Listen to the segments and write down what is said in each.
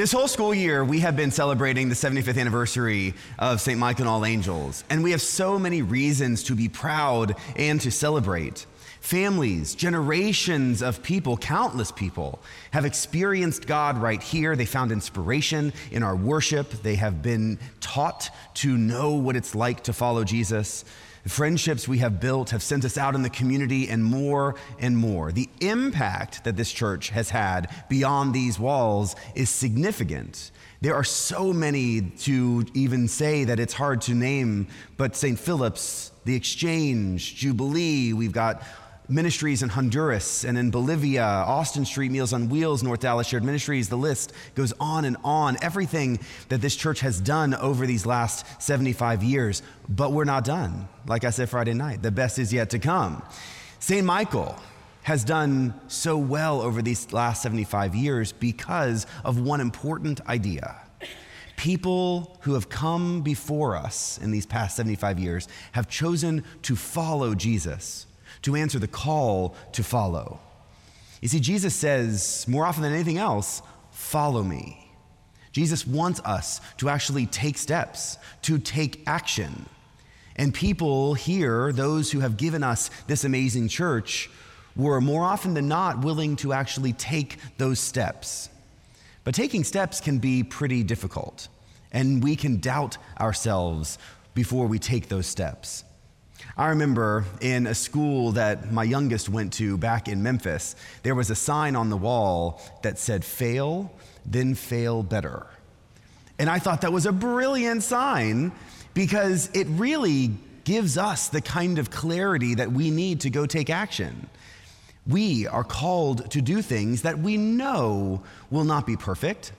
This whole school year, we have been celebrating the 75th anniversary of St. Michael and All Angels, and we have so many reasons to be proud and to celebrate. Families, generations of people, countless people, have experienced God right here. They found inspiration in our worship. They have been taught to know what it's like to follow Jesus. The friendships we have built have sent us out in the community and more and more. The impact that this church has had beyond these walls is significant. There are so many to even say that it's hard to name, but St. Philip's, the Exchange, Jubilee, we've got ministries in Honduras and in Bolivia, Austin Street Meals on Wheels, North Dallas Shared Ministries. The list goes on and on. Everything that this church has done over these last 75 years, but we're not done. Like I said Friday night, the best is yet to come. St. Michael has done so well over these last 75 years because of one important idea. People who have come before us in these past 75 years have chosen to follow Jesus to answer the call to follow. You see, Jesus says more often than anything else, follow me. Jesus wants us to actually take steps, to take action. And people here, those who have given us this amazing church, were more often than not willing to actually take those steps. But taking steps can be pretty difficult, and we can doubt ourselves before we take those steps. I remember in a school that my youngest went to back in Memphis, there was a sign on the wall that said, fail, then fail better. And I thought that was a brilliant sign because it really gives us the kind of clarity that we need to go take action. We are called to do things that we know will not be perfect,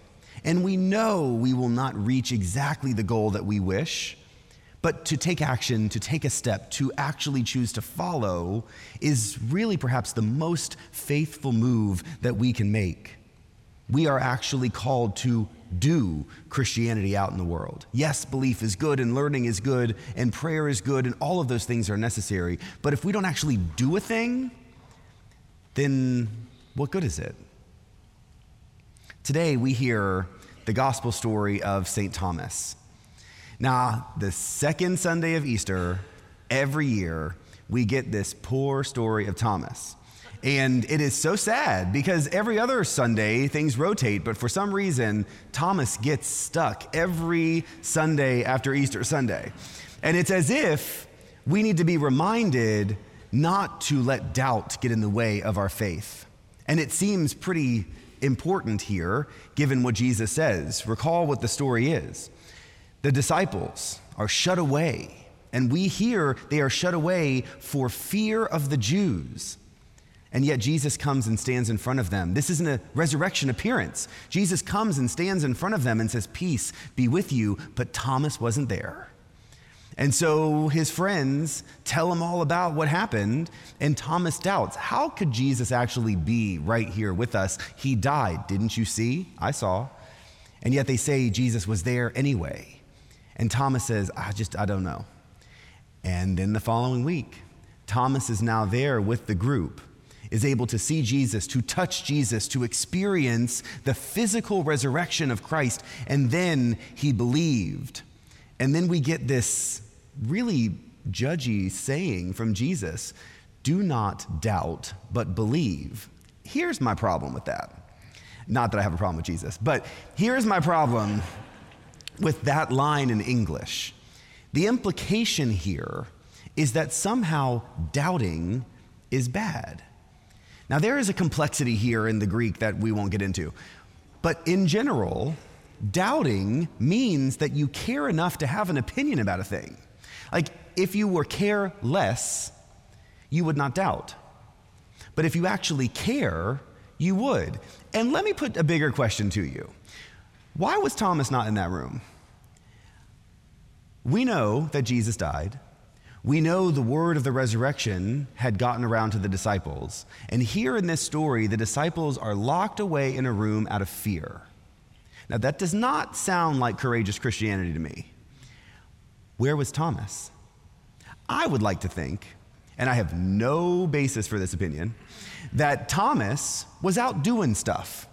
and we know we will not reach exactly the goal that we wish. But to take action, to take a step, to actually choose to follow is really perhaps the most faithful move that we can make. We are actually called to do Christianity out in the world. Yes, belief is good and learning is good and prayer is good and all of those things are necessary. But if we don't actually do a thing, then what good is it? Today we hear the gospel story of St. Thomas. Now, the second Sunday of Easter, every year, we get this poor story of Thomas. And it is so sad because every other Sunday things rotate, but for some reason, Thomas gets stuck every Sunday after Easter Sunday. And it's as if we need to be reminded not to let doubt get in the way of our faith. And it seems pretty important here, given what Jesus says. Recall what the story is. The disciples are shut away, and we hear they are shut away for fear of the Jews. And yet Jesus comes and stands in front of them. This isn't a resurrection appearance. Jesus comes and stands in front of them and says, Peace be with you. But Thomas wasn't there. And so his friends tell him all about what happened, and Thomas doubts. How could Jesus actually be right here with us? He died. Didn't you see? I saw. And yet they say Jesus was there anyway. And Thomas says, I just, I don't know. And then the following week, Thomas is now there with the group, is able to see Jesus, to touch Jesus, to experience the physical resurrection of Christ. And then he believed. And then we get this really judgy saying from Jesus do not doubt, but believe. Here's my problem with that. Not that I have a problem with Jesus, but here's my problem with that line in English. The implication here is that somehow doubting is bad. Now, there is a complexity here in the Greek that we won't get into. But in general, doubting means that you care enough to have an opinion about a thing. Like, if you were careless, you would not doubt. But if you actually care, you would. And let me put a bigger question to you why was Thomas not in that room? We know that Jesus died. We know the word of the resurrection had gotten around to the disciples. And here in this story, the disciples are locked away in a room out of fear. Now, that does not sound like courageous Christianity to me. Where was Thomas? I would like to think, and I have no basis for this opinion, that Thomas was out doing stuff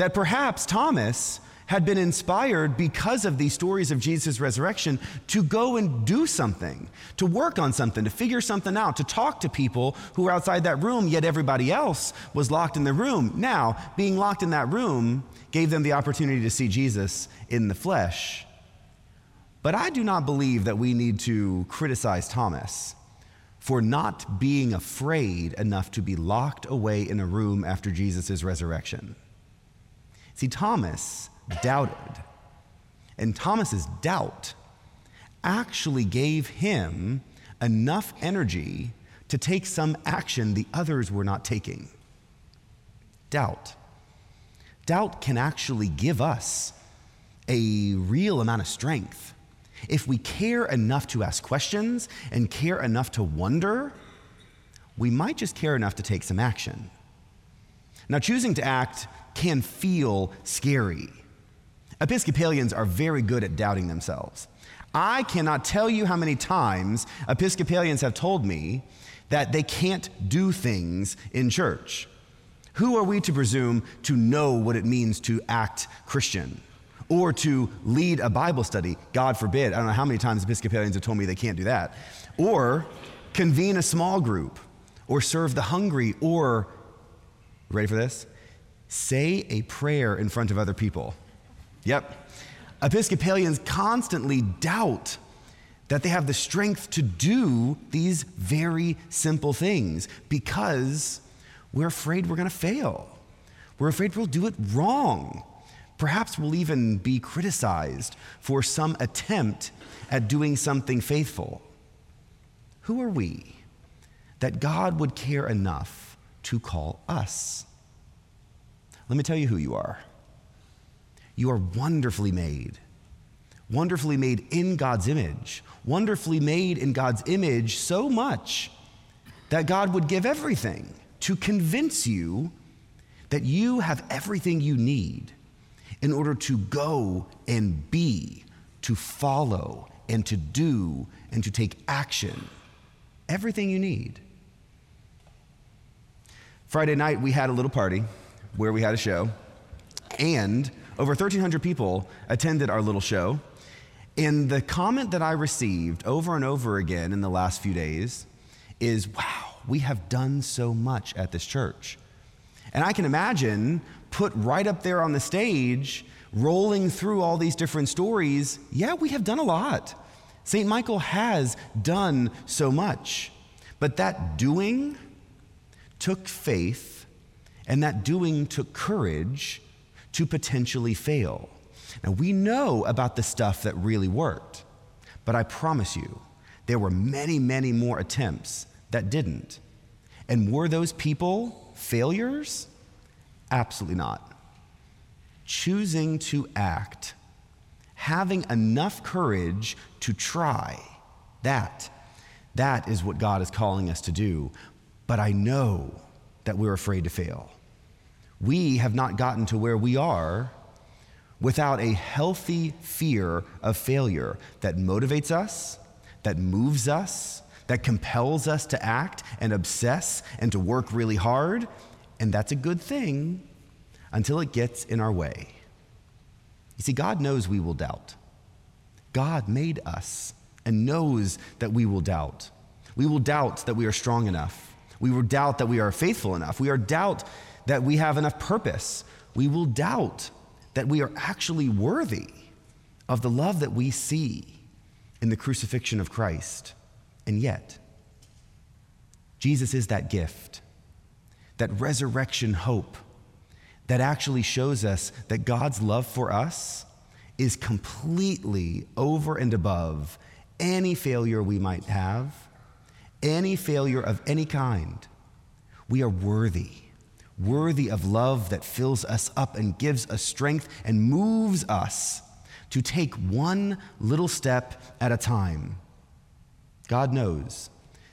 that perhaps Thomas had been inspired because of these stories of Jesus' resurrection to go and do something, to work on something, to figure something out, to talk to people who were outside that room, yet everybody else was locked in the room. Now, being locked in that room gave them the opportunity to see Jesus in the flesh. But I do not believe that we need to criticize Thomas for not being afraid enough to be locked away in a room after Jesus' resurrection. See, Thomas doubted. And Thomas's doubt actually gave him enough energy to take some action the others were not taking. Doubt. Doubt can actually give us a real amount of strength. If we care enough to ask questions and care enough to wonder, we might just care enough to take some action. Now, choosing to act can feel scary. Episcopalians are very good at doubting themselves. I cannot tell you how many times Episcopalians have told me that they can't do things in church. Who are we to presume to know what it means to act Christian or to lead a Bible study? God forbid. I don't know how many times Episcopalians have told me they can't do that. Or convene a small group or serve the hungry or, ready for this? Say a prayer in front of other people. Yep. Episcopalians constantly doubt that they have the strength to do these very simple things because we're afraid we're going to fail. We're afraid we'll do it wrong. Perhaps we'll even be criticized for some attempt at doing something faithful. Who are we that God would care enough to call us? Let me tell you who you are. You are wonderfully made. Wonderfully made in God's image. Wonderfully made in God's image so much that God would give everything to convince you that you have everything you need in order to go and be, to follow, and to do, and to take action. Everything you need. Friday night, we had a little party where we had a show, and over 1,300 people attended our little show. And the comment that I received over and over again in the last few days is wow, we have done so much at this church. And I can imagine put right up there on the stage, rolling through all these different stories. Yeah, we have done a lot. St. Michael has done so much. But that doing took faith, and that doing took courage, to potentially fail. Now, we know about the stuff that really worked, but I promise you, there were many, many more attempts that didn't. And were those people failures? Absolutely not. Choosing to act, having enough courage to try, that, that is what God is calling us to do. But I know that we're afraid to fail we have not gotten to where we are without a healthy fear of failure that motivates us, that moves us, that compels us to act and obsess and to work really hard. And that's a good thing until it gets in our way. You see, God knows we will doubt. God made us and knows that we will doubt. We will doubt that we are strong enough. We will doubt that we are faithful enough. We are doubt that we have enough purpose. We will doubt that we are actually worthy of the love that we see in the crucifixion of Christ. And yet, Jesus is that gift, that resurrection hope that actually shows us that God's love for us is completely over and above any failure we might have, any failure of any kind. We are worthy worthy of love that fills us up and gives us strength and moves us to take one little step at a time. God knows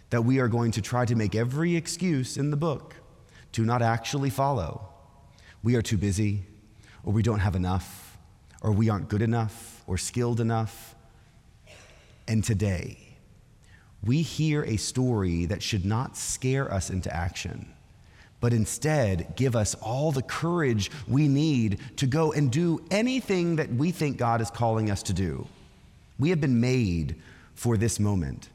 that we are going to try to make every excuse in the book to not actually follow. We are too busy, or we don't have enough, or we aren't good enough, or skilled enough. And today, we hear a story that should not scare us into action but instead give us all the courage we need to go and do anything that we think God is calling us to do. We have been made for this moment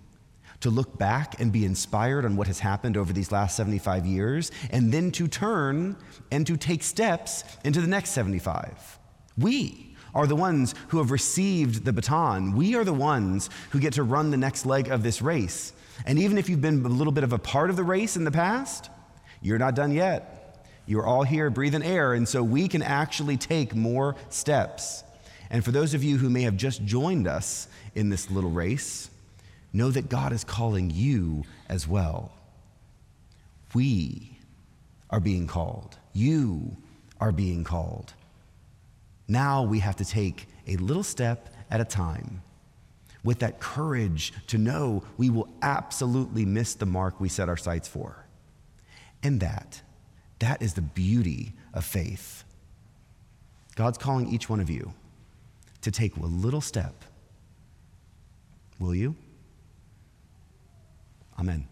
to look back and be inspired on what has happened over these last 75 years, and then to turn and to take steps into the next 75. We are the ones who have received the baton. We are the ones who get to run the next leg of this race. And even if you've been a little bit of a part of the race in the past, you're not done yet. You're all here breathing air, and so we can actually take more steps. And for those of you who may have just joined us in this little race, know that God is calling you as well. We are being called. You are being called. Now we have to take a little step at a time with that courage to know we will absolutely miss the mark we set our sights for. And that, that is the beauty of faith. God's calling each one of you to take a little step. Will you? Amen.